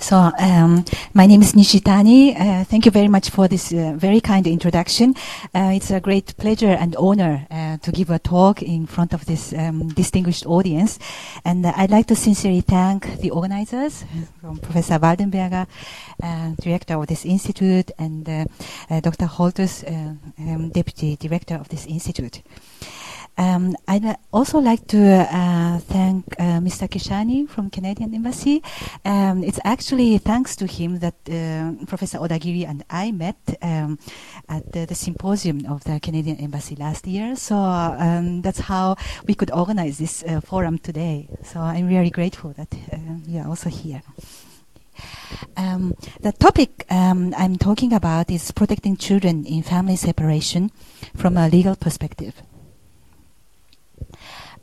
So, um, my name is Nishitani. Uh, thank you very much for this uh, very kind introduction. Uh, it's a great pleasure and honor uh, to give a talk in front of this um, distinguished audience. And uh, I'd like to sincerely thank the organizers, from Professor Waldenberger, uh, director of this institute, and Dr. Holthus, um, deputy director of this institute. Um, I'd also like to uh, thank uh, Mr. Keshani from Canadian Embassy. Um, it's actually thanks to him that uh, Professor Odagiri and I met um, at the, the, symposium of the Canadian Embassy last year. So um, that's how we could organize this uh, forum today. So I'm really grateful that uh, you are also here. Um, the topic um, I'm talking about is protecting children in family separation from a legal perspective.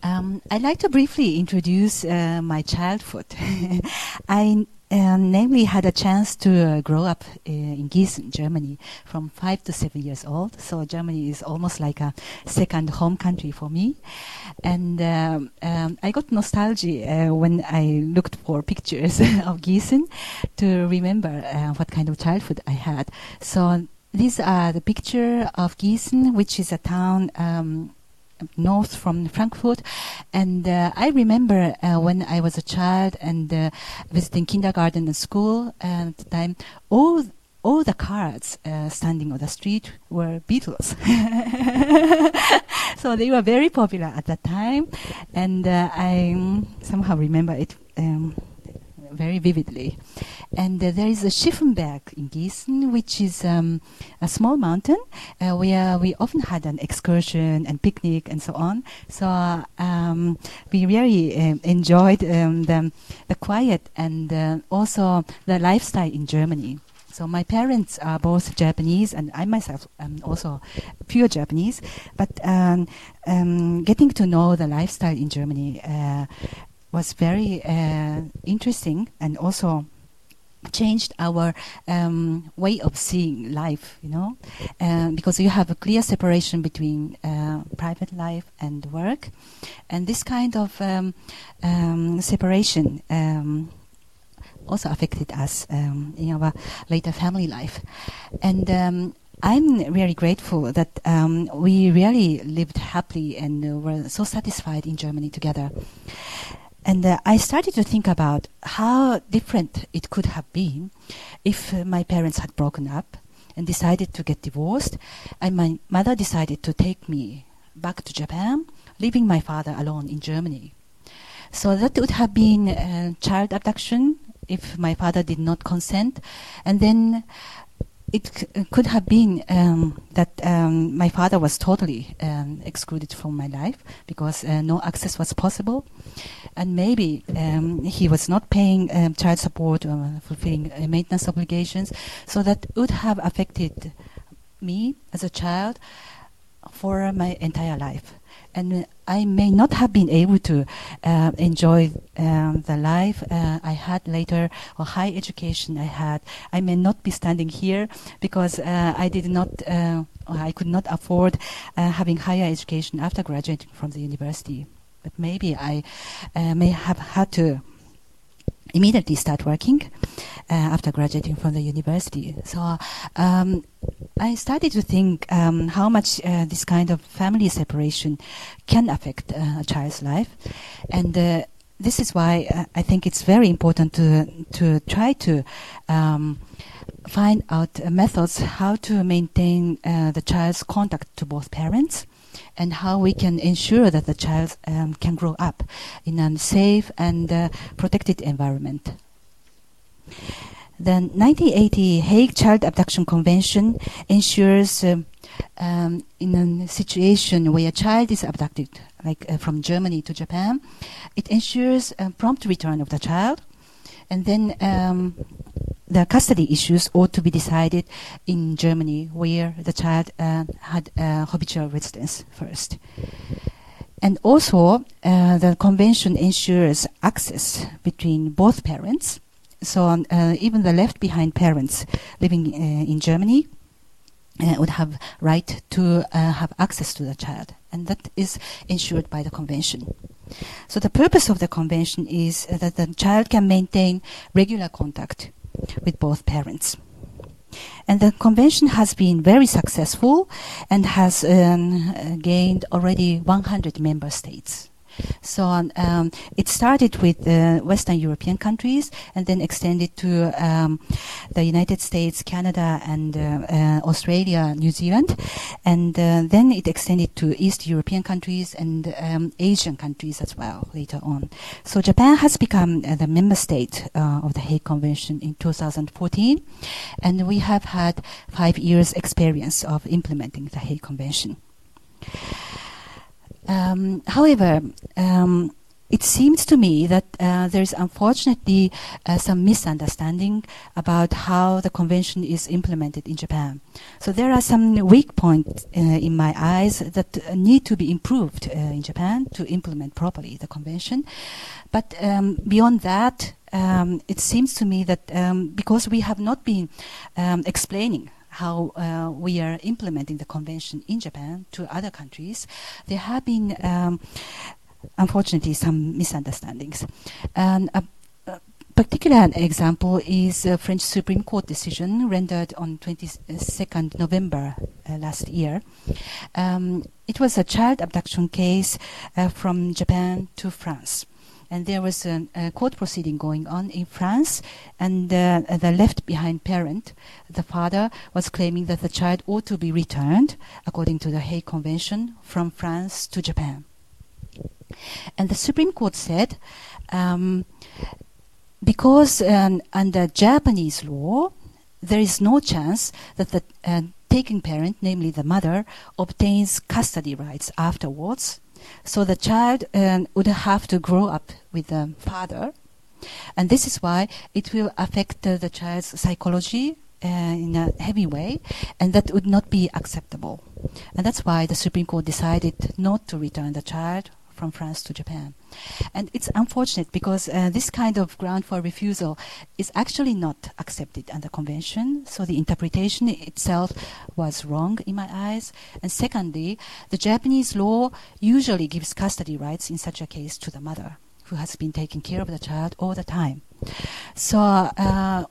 Um, I'd like to briefly introduce uh, my childhood. I uh, namely had a chance to uh, grow up uh, in Gießen, Germany, from five to seven years old. So Germany is almost like a second home country for me. And um, um, I got nostalgia uh, when I looked for pictures of Gießen to remember uh, what kind of childhood I had. So these are the picture of Gießen, which is a town um, north from Frankfurt. And uh, I remember uh, when I was a child and uh, visiting kindergarten and school at the time, all all the cars uh, standing on the street were Beetles. so they were very popular at that time, and uh, I somehow remember it. Um, very vividly. And uh, there is a Schiffenberg in Gießen, which is um, a small mountain uh, where we often had an excursion and picnic and so on. So um, we really uh, enjoyed um, the, the quiet and uh, also the lifestyle in Germany. So my parents are both Japanese, and I myself am also pure Japanese. But um, um, getting to know the lifestyle in Germany uh, was very uh, interesting and also changed our um, way of seeing life, you know, uh, because you have a clear separation between uh, private life and work, and this kind of um, um, separation um, also affected us um, in our later family life, and. Um, I'm really grateful that we really lived happily and uh, were so satisfied in Germany together. And uh, I started to think about how different it could have been if uh, my parents had broken up and decided to get divorced, and my mother decided to take me back to Japan, leaving my father alone in Germany. So that would have been uh, child abduction if my father did not consent, and then it c- could have been um, that um, my father was totally um, excluded from my life because uh, no access was possible, and maybe um, he was not paying um, child support or fulfilling uh, maintenance obligations, so that would have affected me as a child for my entire life. And I may not have been able to uh, enjoy um, the life uh, I had later or high education I had. I may not be standing here because uh, I did not, uh, I could not afford uh, having higher education after graduating from the university. But maybe I uh, may have had to immediately start working uh, after graduating from the university. So um, I started to think um, how much uh, this kind of family separation can affect uh, a child's life, and uh, this is why uh, I think it's very important to to try to. Um, find out methods how to maintain uh, the child's contact to both parents and how we can ensure that the child um, can grow up in a safe and uh, protected environment. The 1980 Hague Child Abduction Convention ensures um, um, in a situation where a child is abducted, like uh, from Germany to Japan, it ensures a prompt return of the child, and then um, the custody issues ought to be decided in Germany, where the child uh, had habitual residence first. And also, uh, the convention ensures access between both parents. So, um, uh, even the left behind parents living uh, in Germany uh, would have right to uh, have access to the child, and that is ensured by the convention. So the purpose of the convention is that the child can maintain regular contact with both parents. And the convention has been very successful and has um, gained already 100 member states. So um, it started with uh, Western European countries and then extended to um, the United States, Canada, and uh, uh, Australia, New Zealand, and uh, then it extended to East European countries and um, Asian countries as well later on. So Japan has become the member state of the Hague Convention in 2014, and we have had five years experience of implementing the Hague Convention. Um, however, um, it seems to me that uh, there is unfortunately uh, some misunderstanding about how the convention is implemented in Japan. So there are some weak points uh, in my eyes that need to be improved uh, in Japan to implement properly the convention. But um, beyond that, um, it seems to me that um, because we have not been um, explaining how uh, we are implementing the convention in Japan to other countries, there have been, um, unfortunately, some misunderstandings. And a, particular example is a French Supreme Court decision rendered on 22nd November uh, last year. Um, it was a child abduction case uh, from Japan to France and there was a, a, court proceeding going on in France, and uh, the left behind parent, the father, was claiming that the child ought to be returned, according to the Hague Convention, from France to Japan. And the Supreme Court said, um, because um, under Japanese law, there is no chance that the uh, taking parent, namely the mother, obtains custody rights afterwards so the child um, would have to grow up with the father. And this is why it will affect uh, the child's psychology uh, in a heavy way, and that would not be acceptable. And that's why the Supreme Court decided not to return the child from France to Japan. And it's unfortunate because uh, this kind of ground for refusal is actually not accepted under convention. So the interpretation itself was wrong in my eyes. And secondly, the Japanese law usually gives custody rights in such a case to the mother who has been taking care of the child all the time. So uh,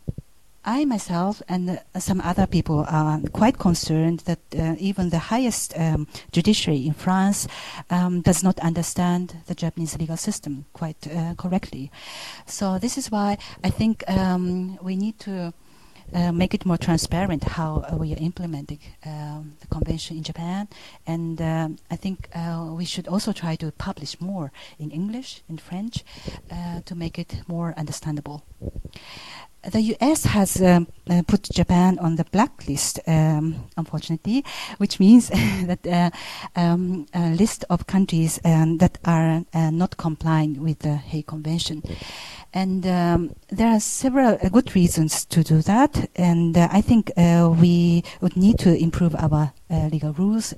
I myself and uh, some other people are quite concerned that uh, even the highest um, judiciary in France um, does not understand the Japanese legal system quite uh, correctly. So this is why I think um, we need to uh, make it more transparent how uh, we are implementing um, the convention in Japan. And um, I think uh, we should also try to publish more in English, in French, to make it more understandable the U.S. has um, uh, put Japan on the blacklist, um, unfortunately, which means that uh, um, a list of countries um, that are uh, not complying with the Hague Convention. And um, there are several uh, good reasons to do that. And uh, I think uh, we would need to improve our legal rules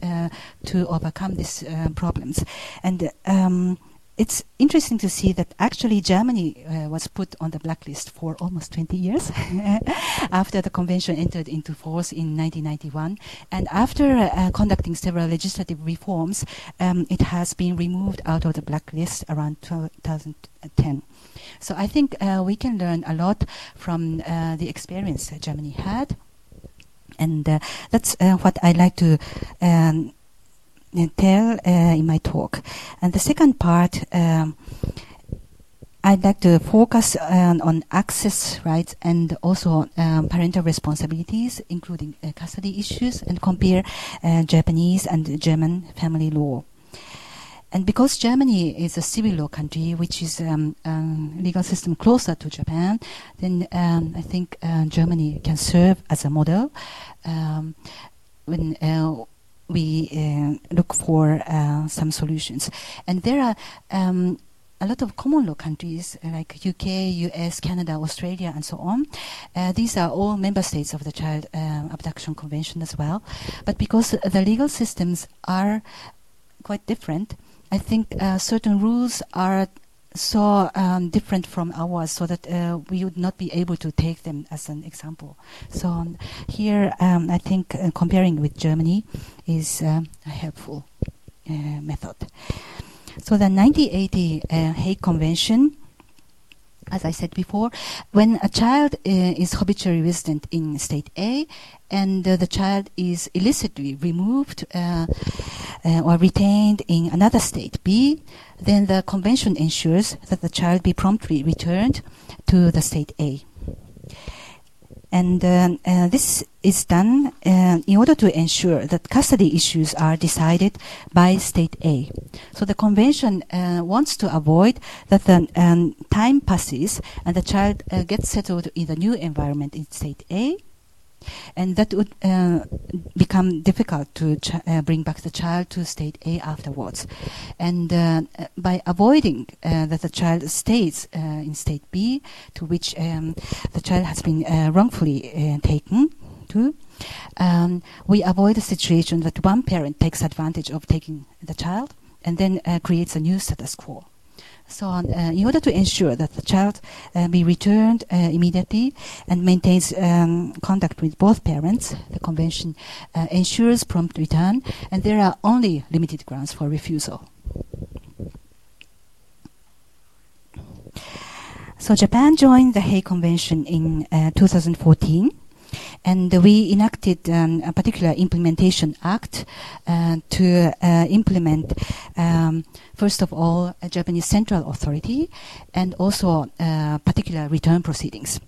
to overcome these problems. And um, it's interesting to see that actually Germany uh, was put on the blacklist for almost 20 years after the convention entered into force in 1991. And after uh, conducting several legislative reforms, um, it has been removed out of the blacklist around 2010. So I think uh, we can learn a lot from uh, the experience Germany had. And uh, that's uh, what I like to um, tell uh, in my talk. And the second part, um, I'd like to focus um, on access rights and also um, parental responsibilities, including uh, custody issues, and compare uh, Japanese and German family law. And because Germany is a civil law country, which is um, um, legal system closer to Japan, then um, I think uh, Germany can serve as a model um, when uh, we uh, look for uh, some solutions. And there are um, a lot of common law countries uh, like UK, US, Canada, Australia, and so on. Uh, these are all member states of the Child uh, Abduction Convention as well. But because the legal systems are quite different, I think uh, certain rules are so um, different from ours, so that uh, we would not be able to take them as an example. So um, here, um, I think uh, comparing with Germany is um, a helpful uh, method. So the 1980 uh, Hague Convention as I said before, when a child uh, is habitually resident in state A and uh, the child is illicitly removed uh, uh or retained in another state B, then the convention ensures that the child be promptly returned to the state A. And uh, uh, this is done uh, in order to ensure that custody issues are decided by state A. So the convention uh, wants to avoid that the um, time passes and the child gets settled in the new environment in state A and that would uh, become difficult to ch- uh, bring back the child to state A afterwards. And uh, by avoiding uh, that the child stays uh, in state B, to which um, the child has been uh, wrongfully taken to, um, we avoid a situation that one parent takes advantage of taking the child and then creates a new status quo. So, uh, in order to ensure that the child uh, be returned uh, immediately and maintains um, contact with both parents, the convention uh, ensures prompt return, and there are only limited grounds for refusal. So, Japan joined the Hague Convention in uh, 2014 and we enacted um, a particular implementation act uh, to uh, implement, um, first of all, a Japanese central authority and also uh, particular return proceedings.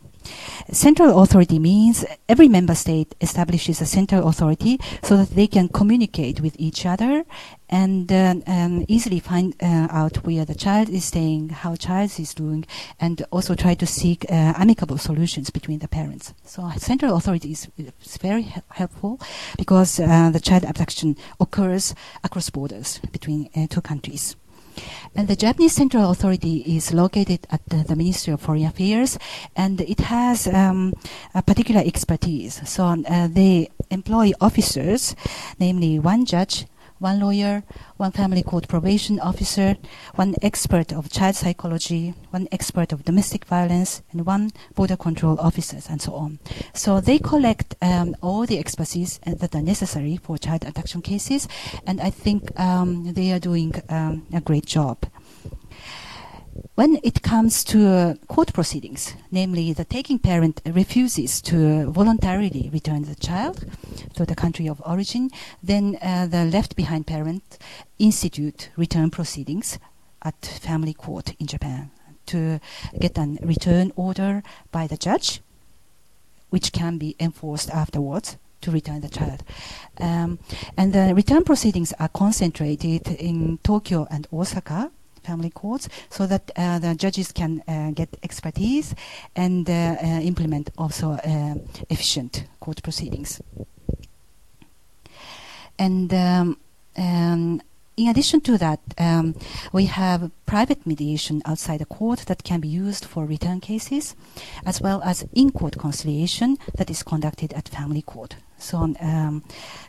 Central authority means every member state establishes a central authority so that they can communicate with each other and uh, um, easily find uh, out where the child is staying, how the child is doing, and also try to seek uh, amicable solutions between the parents. So central authority is, is very he- helpful because uh, the child abduction occurs across borders between uh, two countries. And the Japanese Central Authority is located at the, the Ministry of Foreign Affairs, and it has um, a particular expertise. So uh, they employ officers, namely one judge, one lawyer, one family court probation officer, one expert of child psychology, one expert of domestic violence, and one border control officers, and so on. So they collect um, all the expertise uh, that are necessary for child abduction cases, and I think um, they are doing um, a great job. When it comes to uh, court proceedings, namely the taking parent refuses to voluntarily return the child to the country of origin, then uh, the left behind parent institute return proceedings at family court in Japan to get a return order by the judge, which can be enforced afterwards to return the child. Um, and the return proceedings are concentrated in Tokyo and Osaka family courts so that uh, the judges can uh, get expertise and uh, uh implement also uh, efficient court proceedings. And um, um, in addition to that, um, we have private mediation outside the court that can be used for return cases, as well as in-court conciliation that is conducted at family court. So, um,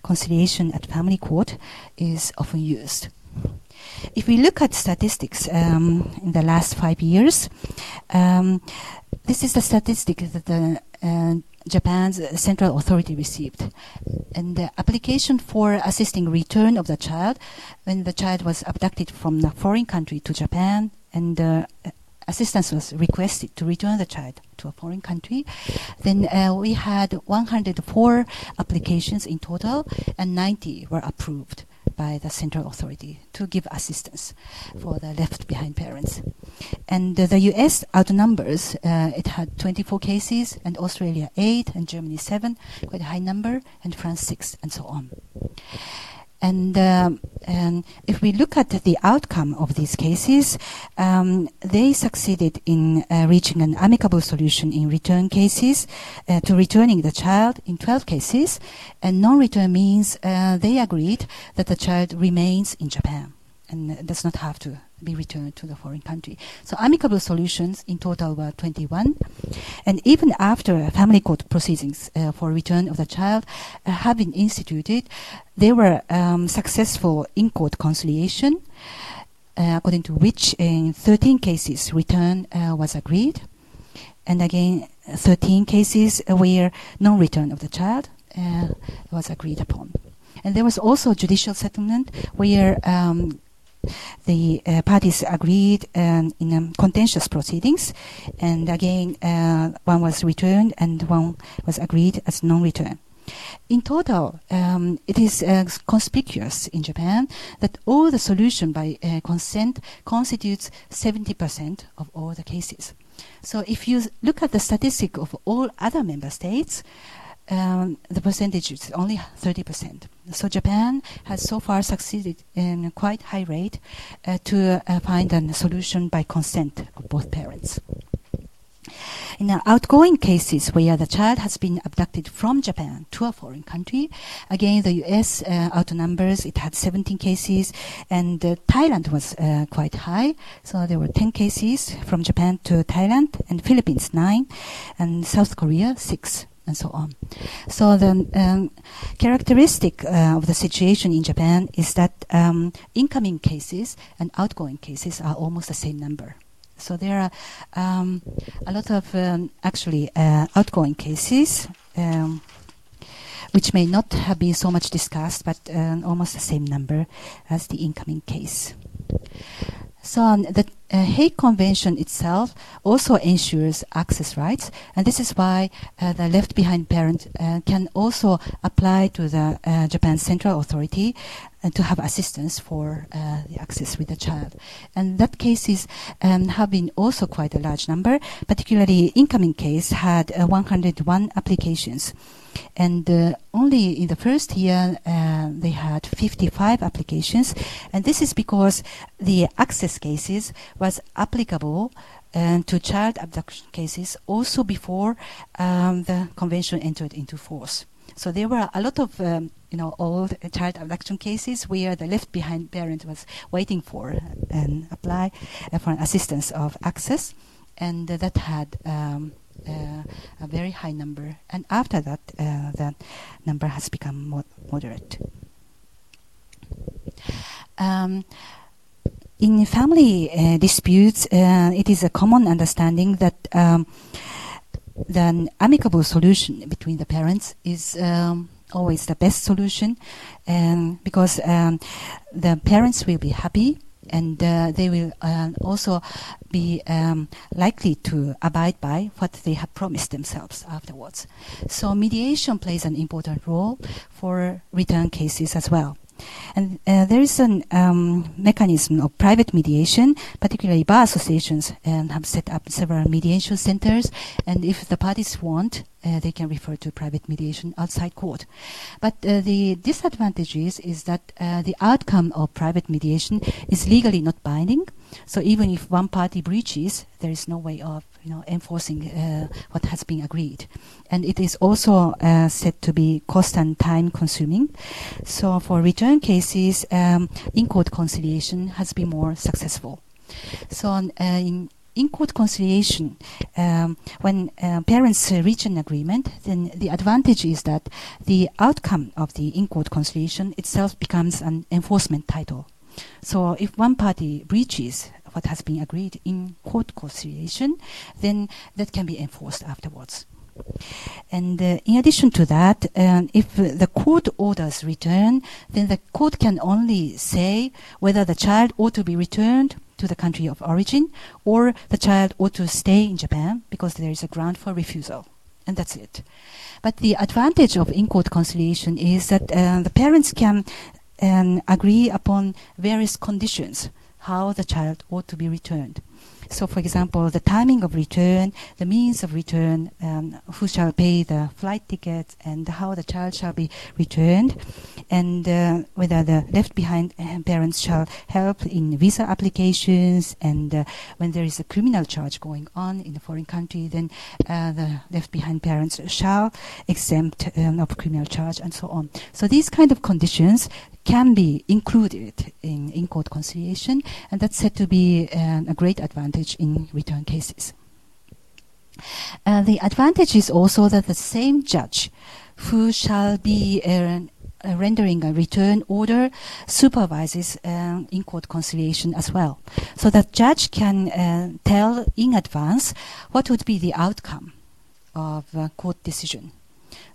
conciliation at family court is often used. If we look at statistics um, in the last five years, um, this is the statistic that the uh, Japan's central authority received. And the application for assisting return of the child when the child was abducted from a foreign country to Japan and uh, assistance was requested to return the child to a foreign country, then uh, we had 104 applications in total and 90 were approved by the central authority to give assistance for the left behind parents. And uh, the US outnumbers, uh, it had 24 cases, and Australia 8, and Germany 7, quite a high number, and France 6, and so on. And, um, and if we look at the outcome of these cases, um, they succeeded in uh, reaching an amicable solution in return cases uh, to returning the child in 12 cases. And non-return means uh, they agreed that the child remains in Japan and does not have to be returned to the foreign country. So amicable solutions in total were 21. And even after family court proceedings uh, for return of the child uh, have been instituted, there were um, successful in-court conciliation. uh, according to which in 13 cases return uh, was agreed, and again 13 cases where non-return of the child uh, was agreed upon. And there was also judicial settlement where um, the uh, parties agreed um, in um, contentious proceedings, and again, uh, one was returned and one was agreed as non-return. In total, um, it is uh, conspicuous in Japan that all the solution by uh, consent constitutes 70% of all the cases. So if you look at the statistic of all other member states, um, the percentage is only 30%. So Japan has so far succeeded in a quite high rate uh, to uh, find a solution by consent of both parents. In outgoing cases where the child has been abducted from Japan to a foreign country, again the U.S. Uh, outnumbers. It had 17 cases, and uh, Thailand was uh, quite high. So there were 10 cases from Japan to Thailand, and Philippines nine, and South Korea six and so on. So the um, characteristic uh, of the situation in Japan is that um, incoming cases and outgoing cases are almost the same number. So there are um, a lot of um, actually uh, outgoing cases, um, which may not have been so much discussed, but uh, almost the same number as the incoming case. So um, the uh, Hague Convention itself also ensures access rights, and this is why uh, the left behind parent uh, can also apply to the uh, Japan Central Authority uh, to have assistance for uh, the access with the child. And that cases um, have been also quite a large number, particularly incoming case had 101 applications and uh, only in the first year uh, they had 55 applications. And this is because the access cases was applicable uh, to child abduction cases also before um, the convention entered into force. So there were a lot of um, you know old child abduction cases where the left behind parent was waiting for and apply uh, for assistance of access. And that had um, uh, a very high number, and after that, uh, the number has become mo- moderate. Um, in family uh, disputes, uh, it is a common understanding that um, amicable solution between the parents is um, always the best solution, and because um, the parents will be happy and uh, they will uh, also be um, likely to abide by what they have promised themselves afterwards. So mediation plays an important role for return cases as well. And uh, there is a um, mechanism of private mediation, particularly bar associations um, have set up several mediation centers. And if the parties want, uh, they can refer to private mediation outside court. But uh, the disadvantage is, is that uh, the outcome of private mediation is legally not binding. So even if one party breaches, there is no way of you know enforcing uh, what has been agreed, and it is also uh, said to be cost and time consuming. So for return cases, um, in-court conciliation has been more successful. So uh, in in-court conciliation, um, when uh, parents uh, reach an agreement, then the advantage is that the outcome of the in-court conciliation itself becomes an enforcement title. So if one party breaches what has been agreed in court conciliation, then that can be enforced afterwards. And uh, in addition to that, um, if the court orders return, then the court can only say whether the child ought to be returned to the country of origin or the child ought to stay in Japan because there is a ground for refusal. And that's it. But the advantage of in court conciliation is that uh, the parents can um, agree upon various conditions how the child ought to be returned. So, for example, the timing of return, the means of return, um, who shall pay the flight tickets, and how the child shall be returned, and uh, whether the left behind uh, parents shall help in visa applications, and uh, when there is a criminal charge going on in a foreign country, then uh, the left behind parents shall exempt um, of criminal charge, and so on. So these kind of conditions can be included in in-court conciliation, and that's said to be uh, a great advantage in return cases. Uh, the advantage is also that the same judge who shall be uh, uh, rendering a return order supervises uh, in court conciliation as well. So that judge can uh, tell in advance what would be the outcome of a court decision.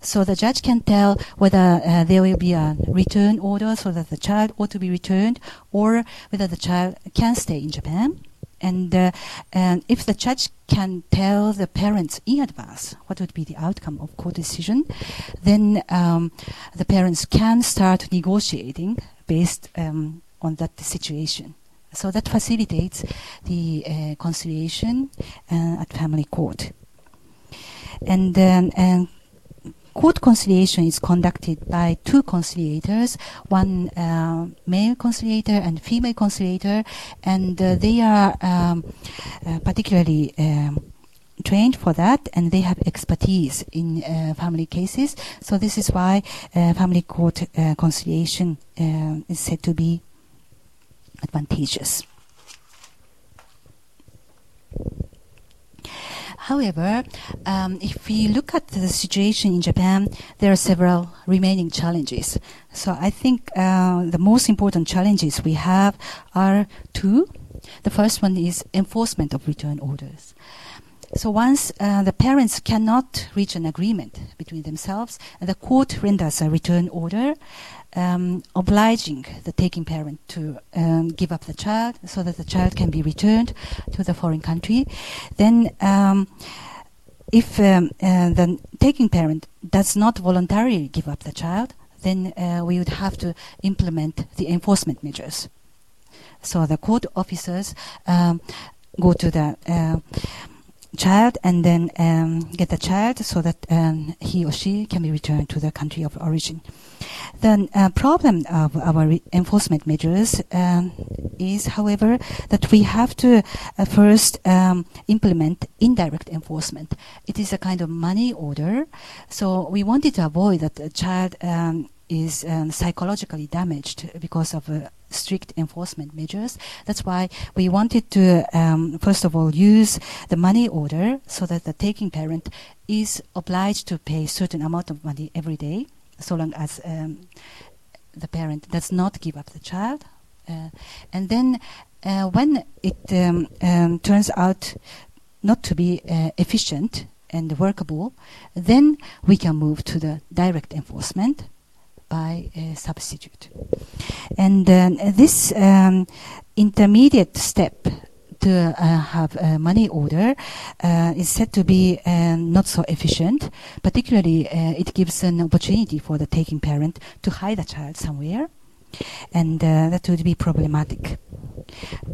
So the judge can tell whether uh, there will be a return order so that the child ought to be returned or whether the child can stay in Japan. And, uh, and if the judge can tell the parents in advance what would be the outcome of court decision, then um, the parents can start negotiating based um, on that situation. So that facilitates the uh, conciliation uh, at family court. And then and court conciliation is conducted by two conciliators, one uh, male conciliator and female conciliator, and uh, they are um, uh, particularly um, trained for that and they have expertise in uh, family cases. So this is why uh, family court uh, conciliation is said to be advantageous. However, um, if we look at the situation in Japan, there are several remaining challenges. So I think uh, the most important challenges we have are two. The first one is enforcement of return orders. So once uh, the parents cannot reach an agreement between themselves, the court renders a return order, um, obliging the taking parent to um, give up the child so that the child can be returned to the foreign country. Then, um, if um, uh, the taking parent does not voluntarily give up the child, then uh, we would have to implement the enforcement measures. So the court officers um, go to the uh, child and then um, get the child so that um, he or she can be returned to the country of origin. The uh, problem of our re- enforcement measures um, is, however, that we have to uh, first um, implement indirect enforcement. It is a kind of money order, so we wanted to avoid that the child um, is um, psychologically damaged because of uh, strict enforcement measures. That's why we wanted to, um, first of all, use the money order so that the taking parent is obliged to pay certain amount of money every day, so long as um, the parent does not give up the child. Uh, and then uh, when it um, um turns out not to be uh, efficient and workable, then we can move to the direct enforcement by a substitute. And uh, this um, intermediate step to uh, have a money order uh, is said to be uh, not so efficient. Particularly, uh, it gives an opportunity for the taking parent to hide the child somewhere, and that would be problematic.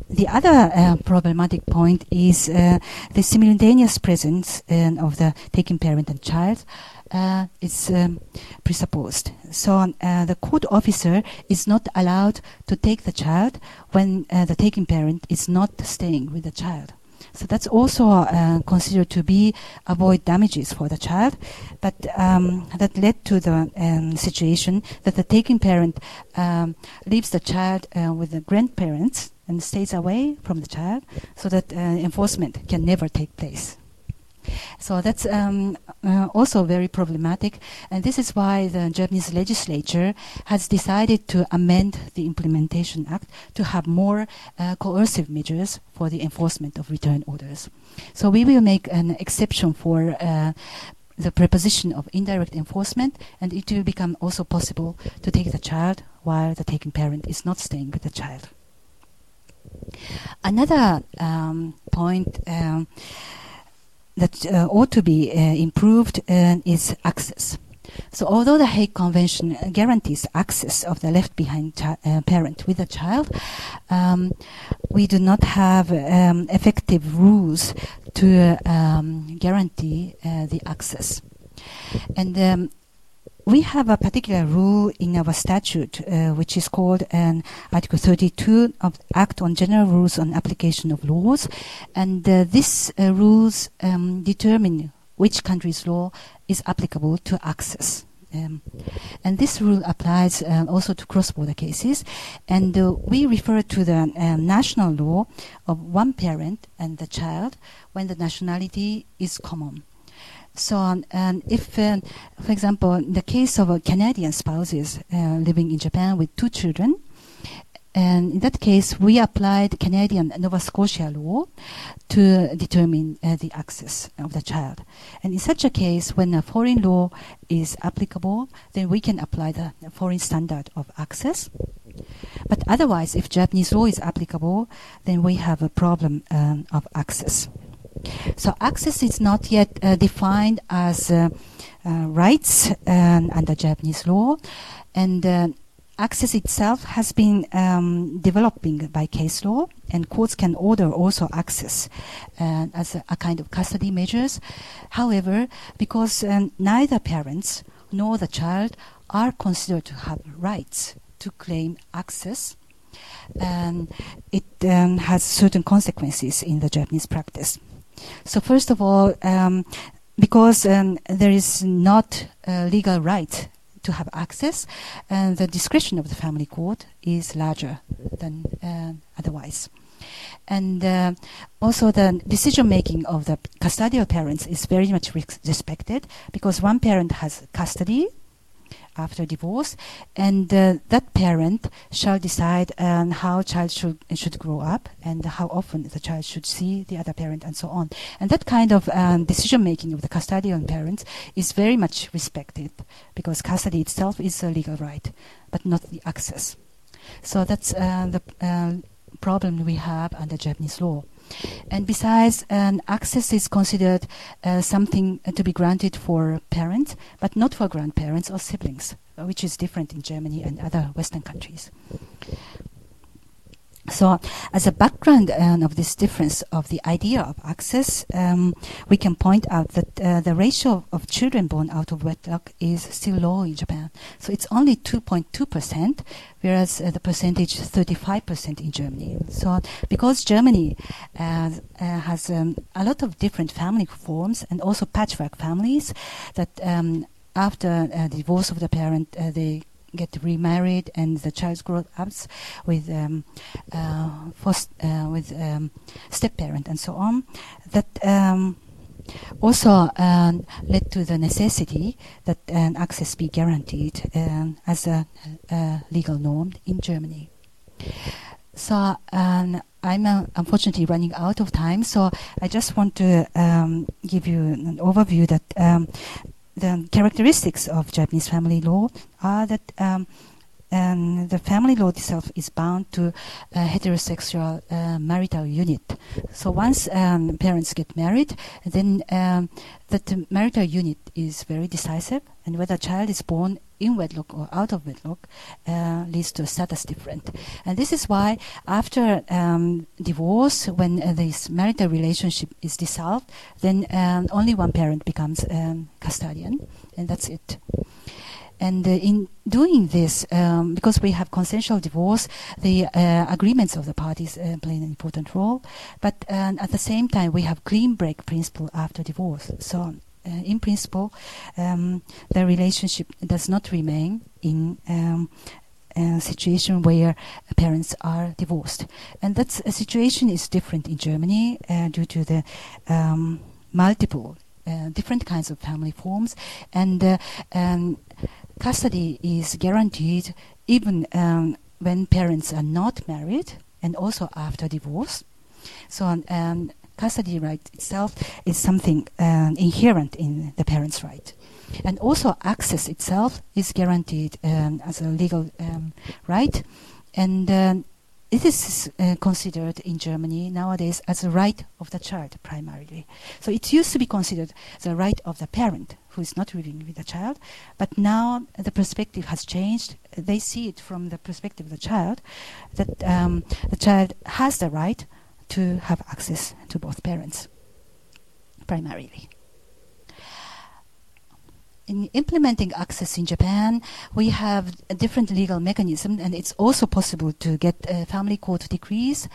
The other problematic point is the simultaneous presence of the taking parent and child uh, is um, presupposed. So uh, the court officer is not allowed to take the child when uh, the taking parent is not staying with the child. So that's also uh, considered to be avoid damages for the child, but um, that led to the um, situation that the taking parent um, leaves the child uh, with the grandparents and stays away from the child, so that uh, enforcement can never take place. So that's um, uh, also very problematic, and this is why the Japanese legislature has decided to amend the Implementation Act to have more uh, coercive measures for the enforcement of return orders. So we will make an exception for uh, the preposition of indirect enforcement, and it will become also possible to take the child while the taking parent is not staying with the child. Another um, point. Um, that uh, ought to be uh, improved uh, is access. So, although the Hague Convention guarantees access of the left behind uh, parent with a child, um, we do not have um, effective rules to um, guarantee uh, the access. And um, we have a particular rule in our statute, uh, which is called an Article 32 of Act on General Rules on Application of Laws, and uh, these uh, rules um, determine which country's law is applicable to access. Um, and this rule applies uh, also to cross-border cases, and uh, we refer to the uh, national law of one parent and the child when the nationality is common. So, um, if, uh, for example, in the case of uh, Canadian spouses uh, living in Japan with two children, and in that case, we applied Canadian Nova Scotia law to determine uh, the access of the child. And in such a case, when a foreign law is applicable, then we can apply the foreign standard of access. But otherwise, if Japanese law is applicable, then we have a problem um, of access. So access is not yet uh, defined as uh, uh rights um, under Japanese law, and uh, access itself has been um, developing by case law, and courts can order also access uh, as a, a, kind of custody measures. However, because um, neither parents nor the child are considered to have rights to claim access, um, it um, has certain consequences in the Japanese practice. So first of all, um, because um, there is not a legal right to have access, and the discretion of the family court is larger than uh, otherwise. And uh, also, the decision making of the custodial parents is very much respected because one parent has custody after divorce, and uh, that parent shall decide um, how child should should grow up and how often the child should see the other parent and so on. And that kind of um, decision making of the custodial parents is very much respected because custody itself is a legal right, but not the access. So that's uh, the uh, problem we have under Japanese law. And besides, um, access is considered uh, something to be granted for parents, but not for grandparents or siblings, which is different in Germany and other Western countries. So, as a background um, of this difference of the idea of access, um, we can point out that uh, the ratio of children born out of wedlock is still low in Japan. So it's only 2.2%, whereas uh, the percentage is 35% in Germany. So, because Germany uh, uh, has um, a lot of different family forms and also patchwork families, that um, after uh, divorce of the parent, uh, they get remarried and the child grows up with um, uh, uh, with um, step parent and so on. That um, also um, led to the necessity that um, access be guaranteed um, as a, a, legal norm in Germany. So um, I'm uh, unfortunately running out of time, so I just want to give you an overview that the characteristics of Japanese family law are that um, um, the family law itself is bound to a heterosexual uh, marital unit. So once um, parents get married, then um, that marital unit is very decisive, and whether a child is born in wedlock or out of wedlock uh, leads to a status different. And this is why after um, divorce, when uh, this marital relationship is dissolved, then um, only one parent becomes um, custodian, and that's it. And uh, in doing this, um, because we have consensual divorce, the uh, agreements of the parties uh, play an important role. But uh, at the same time, we have clean break principle after divorce. So in principle, um, the relationship does not remain in um, a situation where parents are divorced, and that situation is different in Germany uh, due to the um, multiple uh, different kinds of family forms, and uh, um, custody is guaranteed even um, when parents are not married and also after divorce. So um, custody right itself is something um, inherent in the parent's right. And also access itself is guaranteed um, as a legal um, right. And um, it is uh, considered in Germany nowadays as a right of the child primarily. So it used to be considered the right of the parent who is not living with the child, but now the perspective has changed. They see it from the perspective of the child that um, the child has the right to have access to both parents, primarily. In implementing access in Japan, we have a different legal mechanism, and it's also possible to get uh, family court decrees.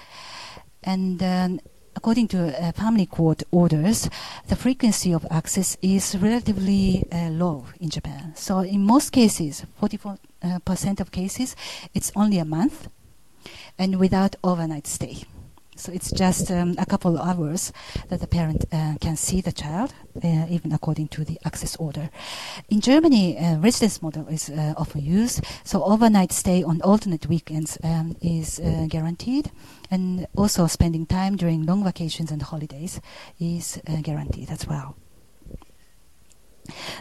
And um, according to uh, family court orders, the frequency of access is relatively uh, low in Japan. So, in most cases, 44% uh, of cases, it's only a month and without overnight stay. So it's just um, a couple of hours that the parent uh, can see the child, uh, even according to the access order. In Germany, uh, residence model is uh, often used, so overnight stay on alternate weekends um, is uh, guaranteed, and also spending time during long vacations and holidays is uh, guaranteed as well.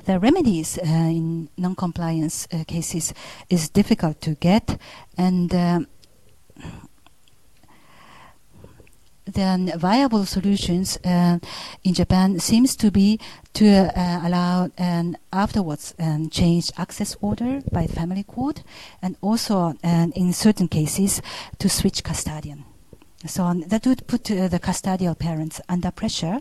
The remedies in non-compliance cases is difficult to get, and um, then viable solutions uh, in Japan seems to be to uh, allow an afterwards um, change access order by family court, and also um, in certain cases to switch custodian. So um, that would put uh, the custodial parents under pressure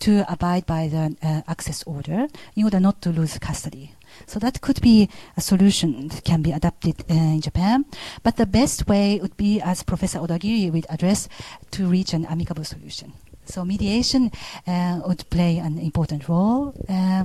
to abide by the uh, access order in order not to lose custody. So that could be a solution that can be adapted uh, in Japan. But the best way would be, as Professor Odagiri would address, to reach an amicable solution. So mediation uh, would play an important role, uh,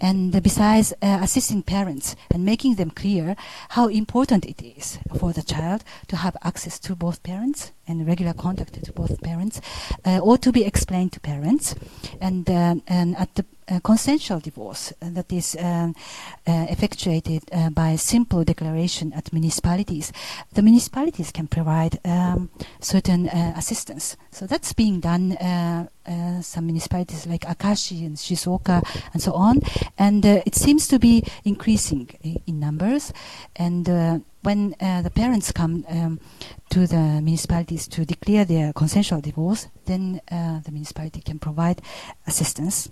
and besides uh, assisting parents and making them clear how important it is for the child to have access to both parents and regular contact to both parents, uh, or to be explained to parents, and uh, and at the consensual divorce uh, that is um, uh, effectuated uh, by simple declaration at municipalities, the municipalities can provide um, certain assistance. So that's being done. some municipalities like Akashi and Shizuoka and so on, and it seems to be increasing in numbers. And when uh, the parents come um, to the municipalities to declare their consensual divorce, then uh, the municipality can provide assistance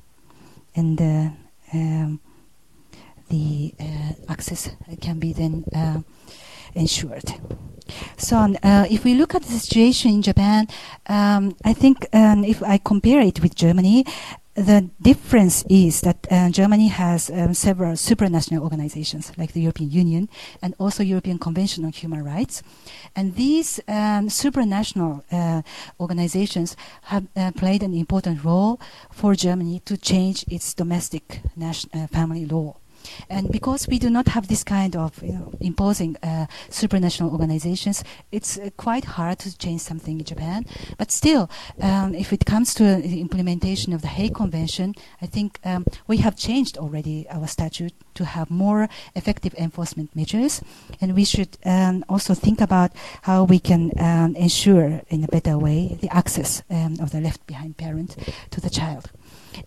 and uh, um, the uh, access can be then uh, ensured. So, uh, if we look at the situation in Japan, um, I think um, if I compare it with Germany, the difference is that uh, Germany has um, several supranational organizations like the European Union and also European Convention on Human Rights. And these um, supranational uh, organizations have uh, played an important role for Germany to change its domestic uh, family law. And because we do not have this kind of you know, imposing uh, supranational organizations, it's uh, quite hard to change something in Japan. But still, um, if it comes to the implementation of the Hague Convention, I think um, we have changed already our statute to have more effective enforcement measures. And we should um, also think about how we can um, ensure in a better way the access um, of the left behind parent to the child.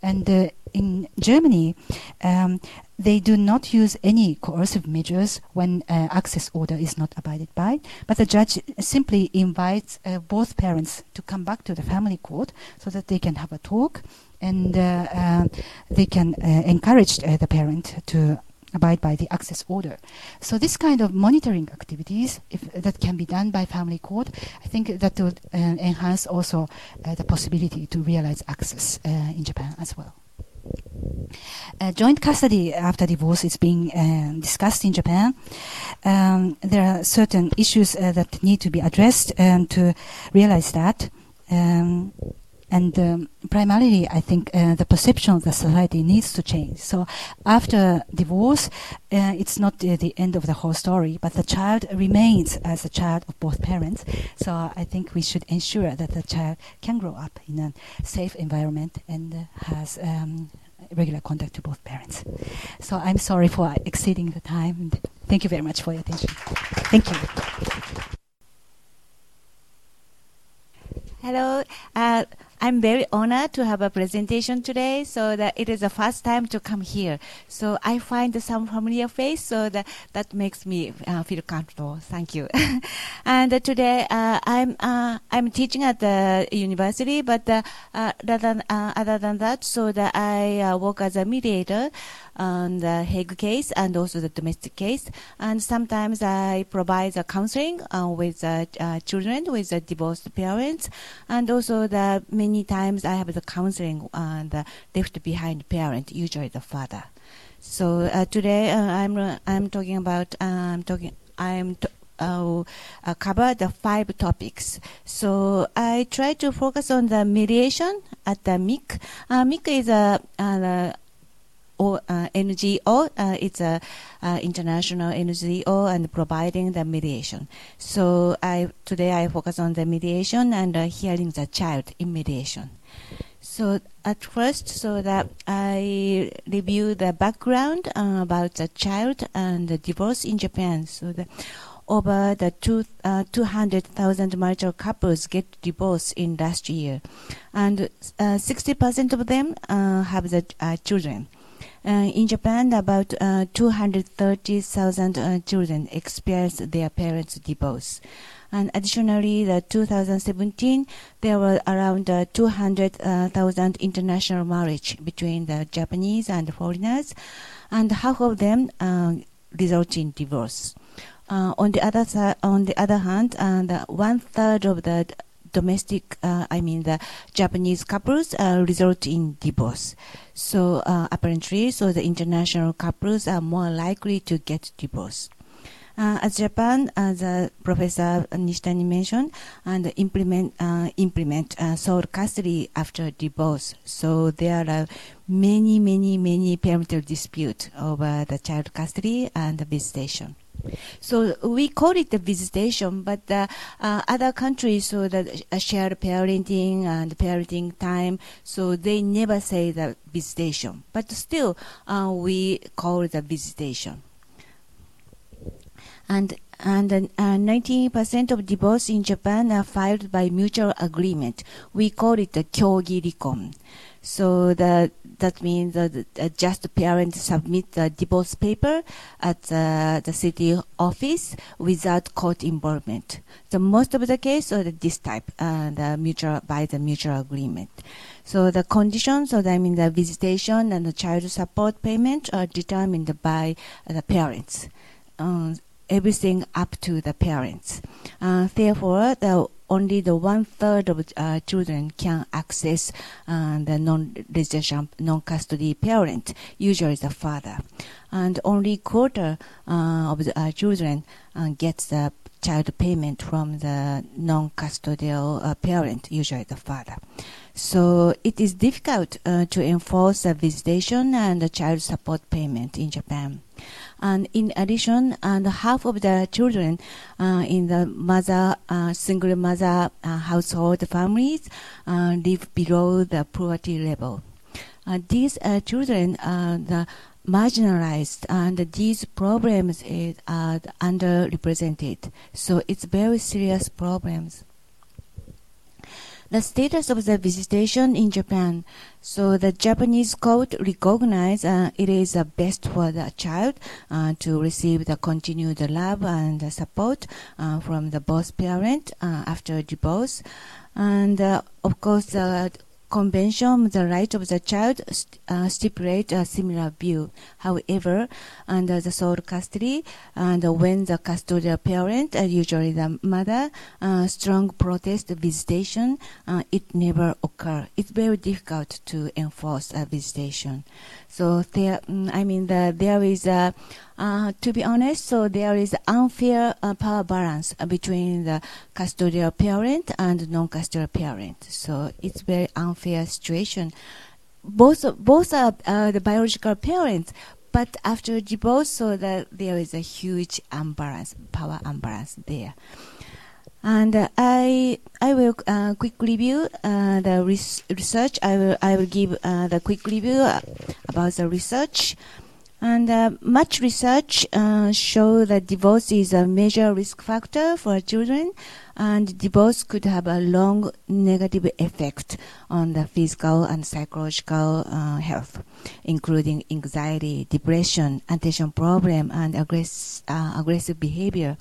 And uh, in Germany, um, they do not use any coercive measures when uh, access order is not abided by, but the judge simply invites uh, both parents to come back to the family court so that they can have a talk and uh, uh they can uh, encourage uh, the parent to abide by the access order. So this kind of monitoring activities, if that can be done by family court, I think that would enhance also the possibility to realize access in Japan as well. Uh, joint custody after divorce is being uh, discussed in Japan. Um, there are certain issues uh, that need to be addressed um, to realize that. Um, and um, primarily, I think uh, the perception of the society needs to change. So, after divorce, uh, it's not the end of the whole story, but the child remains as a child of both parents. So, I think we should ensure that the child can grow up in a safe environment and uh, has um, regular contact to both parents. So, I'm sorry for exceeding the time. Thank you very much for your attention. Thank you. Hello. Uh, I'm very honored to have a presentation today. So that it is the first time to come here. So I find some familiar face. So that that makes me uh, feel comfortable. Thank you. and uh, today uh, I'm uh, I'm teaching at the university, but uh, uh, other than other than that, so that I work as a mediator on the Hague case and also the domestic case. And sometimes I provide the counseling uh, with uh, uh, children with the divorced parents, and also the many times I have the counseling on the left behind parent, usually the father. So uh, today uh, I'm uh, I'm talking about I'm talking I'm. T- uh, uh, cover the five topics. So I try to focus on the mediation at the MIC. Uh, MIC is a, a or uh, NGO. Uh, it's a uh, international NGO and providing the mediation. So I today I focus on the mediation and uh, hearing the child in mediation. So at first, so that I review the background uh, about the child and the divorce in Japan. So the over the two, uh, 200,000 marital couples get divorced in last year, and uh, 60% of them uh, have the uh, children. Uh, in Japan, about uh, 230,000 children experience their parents' divorce. And additionally, the 2017, there were around 200,000 international marriage between the Japanese and foreigners, and half of them result in divorce. Uh, on the other side, on the other hand, and uh, one third of the domestic, uh, I mean the Japanese couples, uh, result in divorce. So uh, apparently, so the international couples are more likely to get divorce. Uh, as Japan, as Professor Nishitani mentioned, and implement implement sole custody after divorce. So there are many, many, many parental disputes over the child custody and the visitation. So we call it the visitation, but uh, other countries so that uh, parenting and parenting time, so they never say the visitation, but still uh, we call it the visitation. And and uh, 90% of divorce in Japan are filed by mutual agreement. We call it the kyogi rikon. So the that means that uh, just parents submit the divorce paper at uh, the city office without court involvement. So most of the case are this type, uh, the mutual by the mutual agreement. So the conditions, of I mean the visitation and the child support payment are determined by the parents. Um, everything up to the parents. Uh, therefore, the only the one third of uh, children can access uh, the non-resident, non-custody parent, usually the father, and only quarter uh, of the uh, children uh, gets the child payment from the non-custodial uh, parent, usually the father. So it is difficult to enforce the visitation and the child support payment in Japan. And in addition, and half of the children uh, in the mother, uh, single mother uh, household families live below the poverty level. These children are the marginalized and these problems are underrepresented. So it's very serious problems the status of the visitation in Japan. So the Japanese court recognized uh, it is uh, best for the child uh, to receive the continued love and support uh, from the both parent uh, after divorce. And uh, of course, the Convention on the Right of the Child uh, stipulate a similar view. However, under the sole custody, and when the custodial parent, uh, usually the mother, uh, strong protest visitation, uh, it never occur. It's very difficult to enforce a visitation. So there, mm, I mean, the, there is a uh, to be honest, so there is unfair uh, power balance between the custodial parent and non-custodial parent. So it's very unfair situation. Both both are uh, the biological parents, but after divorce, so that there is a huge unbalance, power imbalance there. And uh, I I will uh, quick review uh, the res- research. I will I will give uh, the quick review about the research. And uh, much research uh, show that divorce is a major risk factor for children, and divorce could have a long negative effect on the physical and psychological uh, health, including anxiety, depression, attention problem, and aggress- uh, aggressive behavior.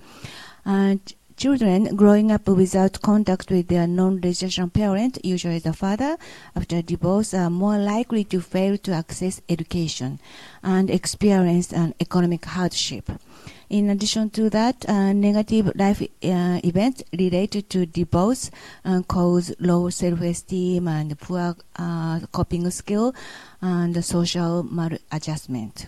And Children growing up without contact with their non-resident parent, usually the father, after divorce are more likely to fail to access education and experience an economic hardship. In addition to that, uh, negative life uh, events related to divorce uh, cause low self-esteem and poor uh, coping skill and social maladjustment.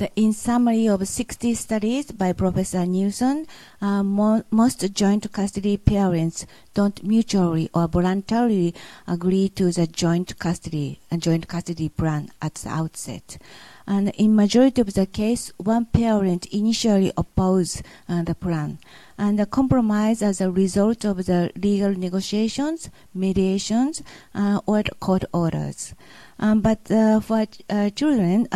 The, in summary of 60 studies by Professor Newson, uh, mo- most joint custody parents don't mutually or voluntarily agree to the joint custody joint custody plan at the outset. And in majority of the case, one parent initially oppose uh, the plan, and the compromise as a result of the legal negotiations, mediations, uh, or court orders. Um, but uh, for uh, children,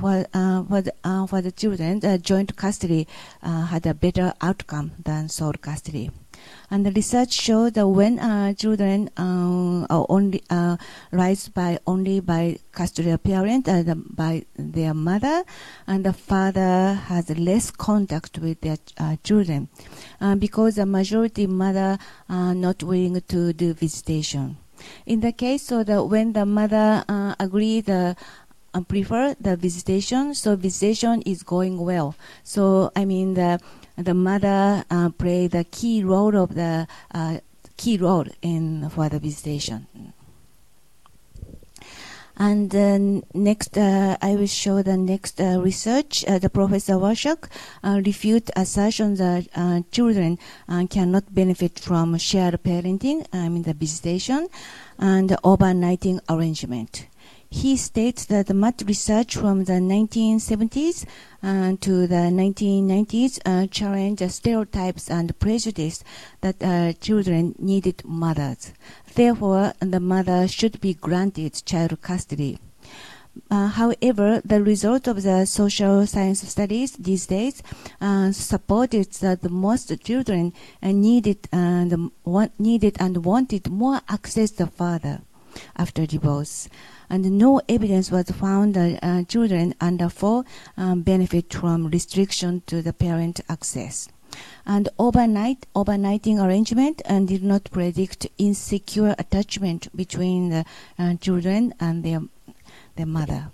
for, uh, for, the, uh, for the children, the joint custody uh, had a better outcome than sole custody. And the research showed that when uh, children uh, are only uh, raised by only by custodial parent uh, by their mother, and the father has less contact with their uh, children, uh, because the majority mother are not willing to do visitation. In the case so that when the mother uh, agree the uh, prefer the visitation, so visitation is going well. So I mean the the mother uh, play the key role of the uh, key role in for the visitation. And then next, uh, I will show the next uh, research. Uh, the Professor Warshak uh, refute assertions that uh, children uh, cannot benefit from shared parenting, I mean the visitation, and overnighting arrangement. He states that much research from the 1970s uh, to the 1990s uh, challenged stereotypes and prejudice that uh, children needed mothers. Therefore, the mother should be granted child custody. Uh, however, the result of the social science studies these days uh, supported that the most children uh, needed and needed and wanted more access to father after divorce and no evidence was found that uh, children under four um, benefit from restriction to the parent access. And overnight, overnighting arrangement and did not predict insecure attachment between the uh, children and their, their mother.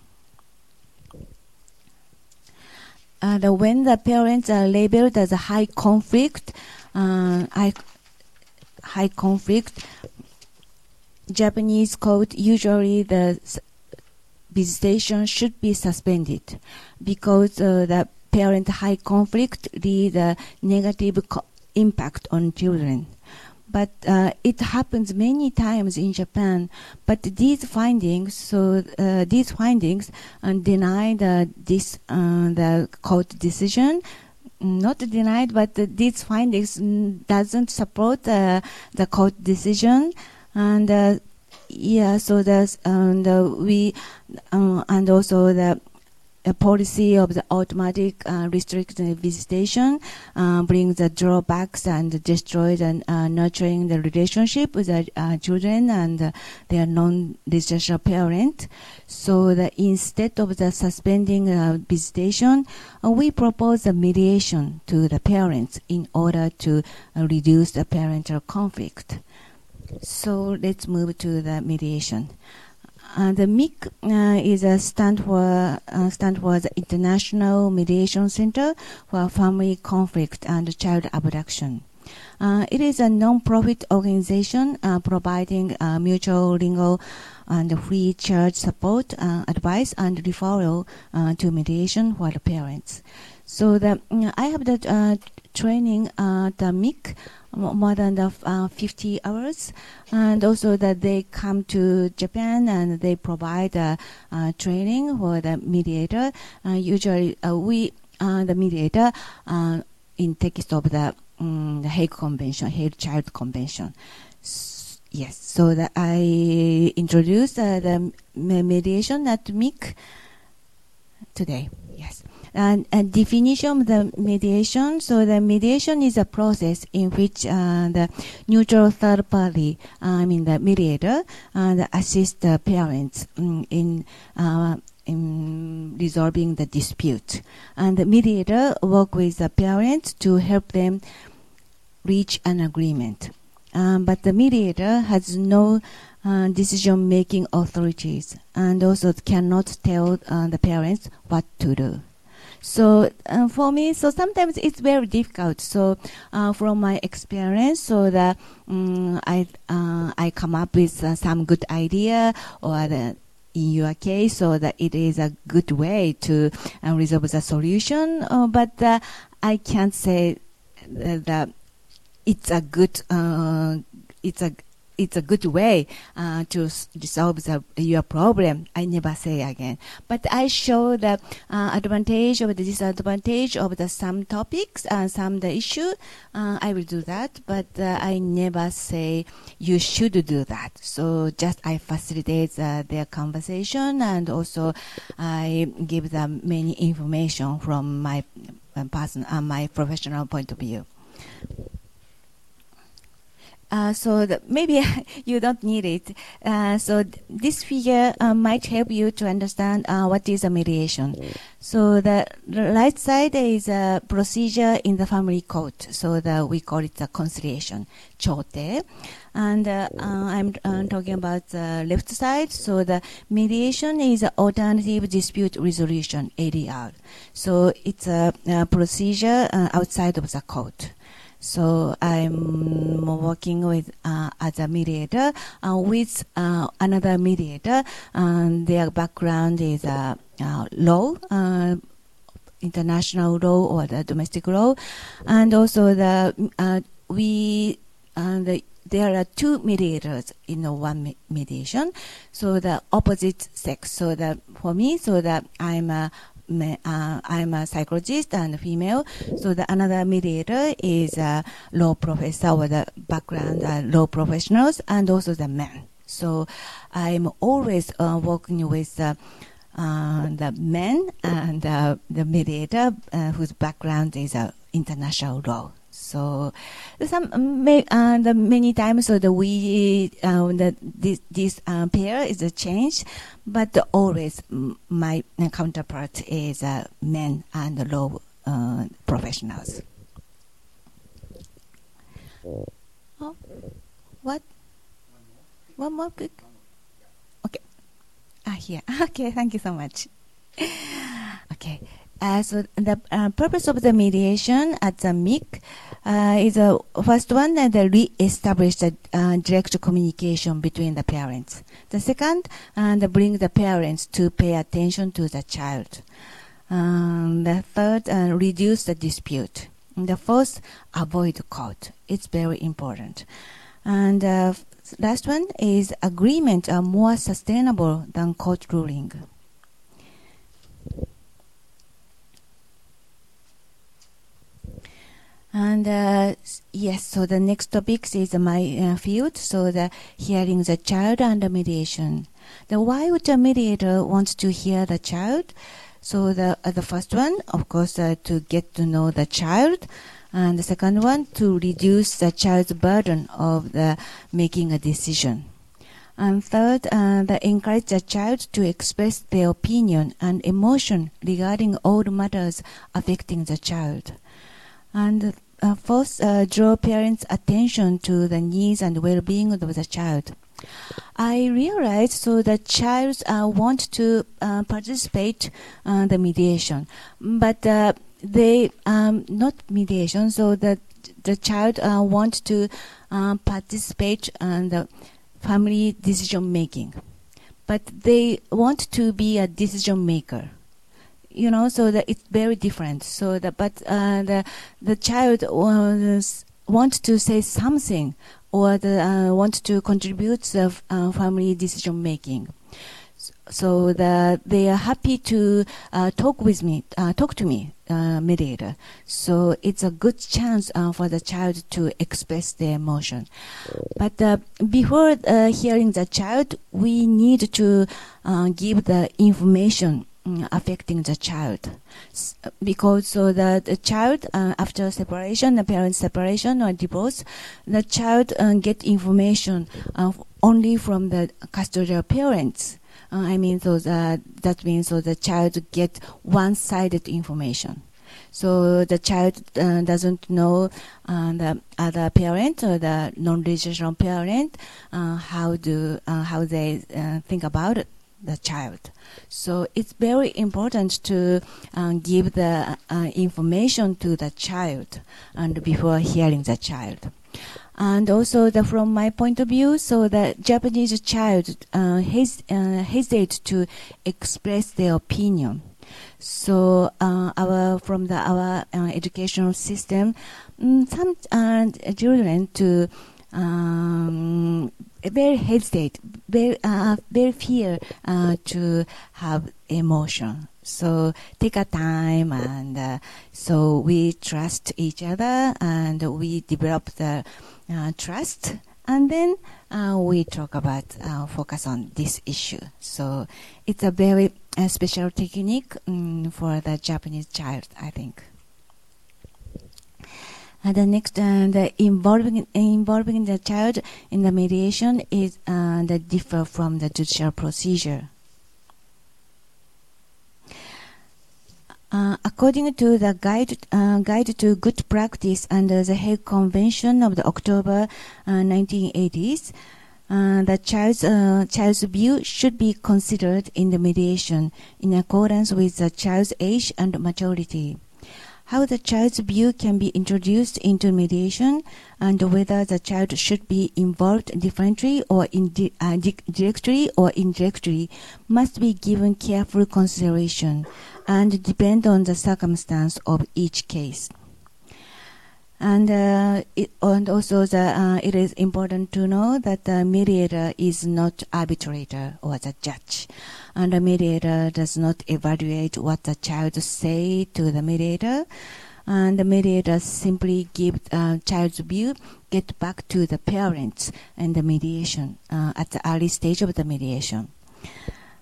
The, when the parents are labeled as a high conflict, uh, high, high conflict, Japanese code, usually the visitation should be suspended because uh, the parent high conflict lead a negative co- impact on children. But uh, it happens many times in Japan. But these findings, so uh, these findings, uh, deny the this uh, the court decision not denied, but these findings doesn't support uh, the court decision and uh, yeah, so that's and uh, we uh, and also the policy of the automatic uh, restricted visitation uh, brings the drawbacks and destroys and uh, nurturing the relationship with the uh, children and their non-residential parent. So that instead of the suspending visitation, we propose a mediation to the parents in order to reduce the parental conflict. So let's move to the mediation. Uh, the MIC uh, is a stand for uh, stand for the International Mediation Center for Family Conflict and Child Abduction. Uh, it is a non-profit organization uh, providing uh, mutual legal and free church support, advice, and referral to mediation for the parents. So the, I have the training at the MIC more than the, uh, 50 hours. And also that they come to Japan and they provide uh, uh, training for the mediator. Uh, usually uh, we, uh, the mediator, in text of the, um, the Hague Convention, Hague Child Convention. S- yes, so that I introduced the mediation at MIC today. Yes and, and definition of the mediation. So the mediation is a process in which uh, the neutral third party, uh, I mean the mediator, uh, assist the parents in uh, in resolving the dispute. And the mediator work with the parents to help them reach an agreement. Um, but the mediator has no uh, decision-making authorities and also cannot tell uh, the parents what to do. So uh, for me, so sometimes it's very difficult. So uh, from my experience, so that um, I uh, I come up with uh, some good idea or the in your case, so that it is a good way to uh, resolve the solution. Uh, but I can't say that it's a good it's a it's a good way uh, to s- resolve the, your problem. I never say again, but I show the uh, advantage or the disadvantage of the some topics and some the issue. Uh, I will do that, but uh, I never say you should do that. So just I facilitate uh, their conversation and also I give them many information from my uh, person, uh, my professional point of view. Uh, so the, maybe you don't need it. Uh, so th- this figure uh, might help you to understand uh, what is a mediation. So the, right side is a procedure in the family court. So the, we call it the conciliation, chotei. And uh, uh, I'm uh, talking about the left side. So the mediation is alternative dispute resolution, ADR. So it's a, a procedure uh, outside of the court. So I'm working with uh, as a mediator uh, with uh, another mediator. And their background is uh, uh, law, uh, international law or the domestic law, and also the uh, we the there are two mediators in one me- mediation. So the opposite sex. So that for me, so that I'm a uh, I'm a psychologist and female. So the another mediator is a law professor with a background uh, law professionals and also the men. So I'm always uh, working with uh, uh, the men and uh, the mediator uh, whose background is uh, international law. So some may, uh, the many times so the we uh, the this, this uh, pair is a change, but always my counterpart is uh, men and law uh, professionals. Oh, what? One more quick. Okay. Ah, here. Okay, thank you so much. Okay. Uh, so the uh, purpose of the mediation at the MIC uh, is the first one that uh, re-establish the uh, direct communication between the parents. The second, uh, the bring the parents to pay attention to the child. Um, the third, uh, reduce the dispute. And the fourth, avoid court. It's very important. And uh, last one is agreement are more sustainable than court ruling. And uh, yes, so the next topic is my uh, field. So the hearing the child the mediation. The why would the mediator want to hear the child? So the uh, the first one, of course, uh, to get to know the child, and the second one to reduce the child's burden of the making a decision. And third, uh, the encourage the child to express their opinion and emotion regarding all matters affecting the child. And uh, fourth, uh, draw parents' attention to the needs and well-being of the child. I realized so the child uh, want to uh, participate uh, the mediation, but uh, they um, not mediation. So the the child uh, want to uh, participate in the family decision making, but they want to be a decision maker you know so that it's very different so that but uh, the the child was want to say something or the, uh, want to contribute to uh, family decision making so that they are happy to uh, talk with me, uh, talk to me, uh, mediator. So it's a good chance uh, for the child to express their emotion. But before hearing the child, we need to give the information affecting the child. Because so that the child uh, after separation the parent separation or divorce the child uh, get information uh, only from the custodial parents. Uh, i mean so that that means so the child get one-sided information. So the child uh, doesn't know uh, the other parent or the non-relational parent uh, how do uh, how they think about it the child. So it's very important to uh, give the uh, information to the child and before hearing the child. And also, the, from my point of view, so the Japanese child uh, hes- uh, hesitate to express their opinion. So uh, our from the our uh, educational system, mm, some uh, children to um, very hesitate, very uh, very fear uh, to have emotion. So take a time, and uh, so we trust each other, and we develop the uh, trust, and then uh, we talk about uh, focus on this issue. So it's a very special technique um, for the Japanese child, I think. And the next, uh, the involving involving the child in the mediation is uh, that differ from the judicial procedure. Uh, according to the guide, uh, guide to good practice under the Hague Convention of the October uh, 1980s, uh, the child's, uh, child's view should be considered in the mediation in accordance with the child's age and maturity. How the child's view can be introduced into mediation and whether the child should be involved differently or uh, di- directly or indirectly must be given careful consideration and depend on the circumstance of each case. And, uh, it, and also the, uh, it is important to know that the mediator is not arbitrator or the judge. And the mediator does not evaluate what the child say to the mediator. And the mediator simply give uh, child's view, get back to the parents and the mediation uh, at the early stage of the mediation.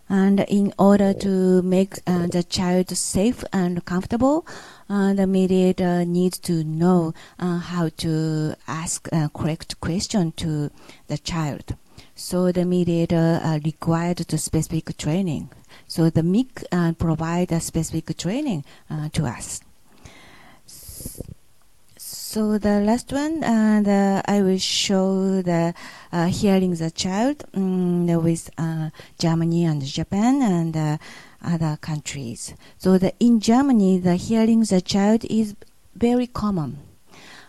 And in order to make uh, the child safe and comfortable, uh, the mediator needs to know uh, how to ask a correct question to the child. So the mediator uh, required to specific training. So the MIC uh, provide a specific training uh, to us. So the last one, uh, I will show the uh, hearing the child um, with uh, Germany and Japan and uh, other countries. So the, in Germany, the hearing the child is very common,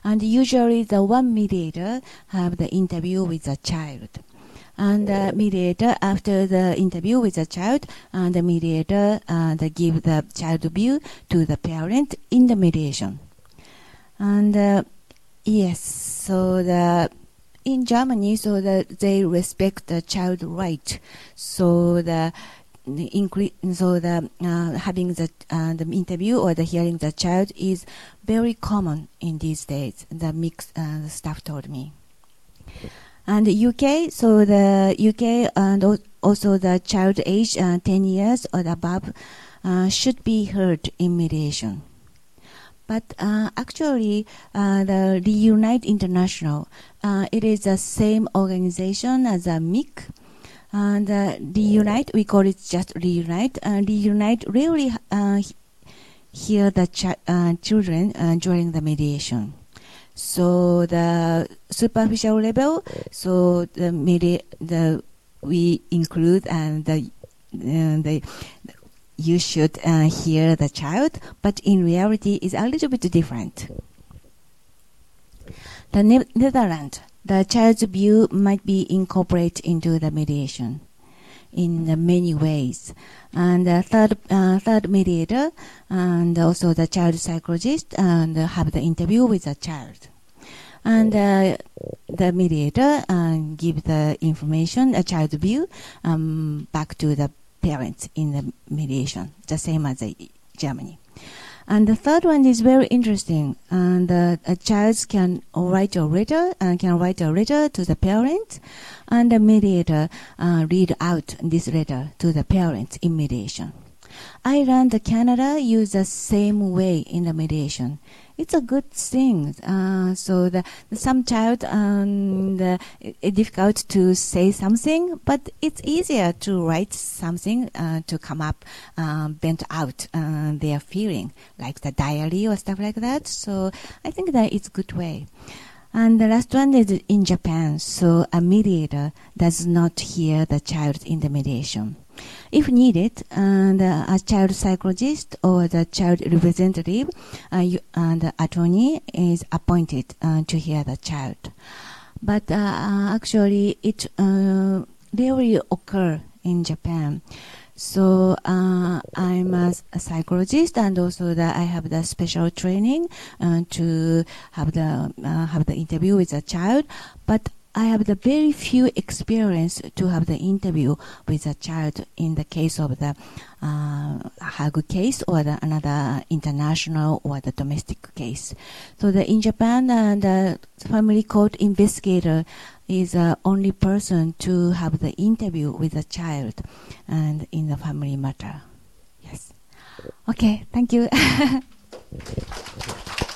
and usually the one mediator have the interview with the child. And the mediator, after the interview with the child, and the mediator uh, give the child view to the parent in the mediation. And uh, yes, so the in Germany, so that they respect the child right. So the the incre- so the uh, having the uh, the interview or the hearing the child is very common in these days. The mix uh, the staff told me. And UK, so the UK and also the child age uh, 10 years or above uh, should be heard in mediation. But uh, actually, uh, the Reunite International, uh, it is the same organization as a MIC. And uh, Reunite, we call it just Reunite. Reunite really hear the uh, children during the mediation. So the superficial level, so the medi- the we include and the the you should uh, hear the child, but in reality, is a little bit different. The ne- Netherlands, the child's view might be incorporated into the mediation in uh, many ways. And the third, uh, third mediator, and also the child psychologist, and have the interview with the child. And uh, the mediator uh, give the information, a child view, um, back to the parents in the mediation, the same as uh, Germany. And the third one is very interesting. And uh, a child can write a letter and can write a letter to the parents, and the mediator uh, read out this letter to the parents in mediation. Ireland, Canada use the same way in the mediation. It's a good thing. Uh, so the, some child um, difficult to say something, but it's easier to write something uh, to come up, um, bent out uh, their feeling, like the diary or stuff like that. So I think that it's a good way. And the last one is in Japan. So a mediator does not hear the child in the mediation. If needed, and uh, a child psychologist or the child representative uh, you, and the attorney is appointed uh, to hear the child. but uh, uh, actually it uh, rarely occur in Japan. So uh, I'm a, a, psychologist, and also that I have the special training uh, to have the uh, have the interview with a child. But I have the very few experience to have the interview with a child in the case of the uh, Hague case or the another international or the domestic case. So the, in Japan, uh, the family court investigator is the only person to have the interview with a child and in the family matter. Yes. Okay, thank you.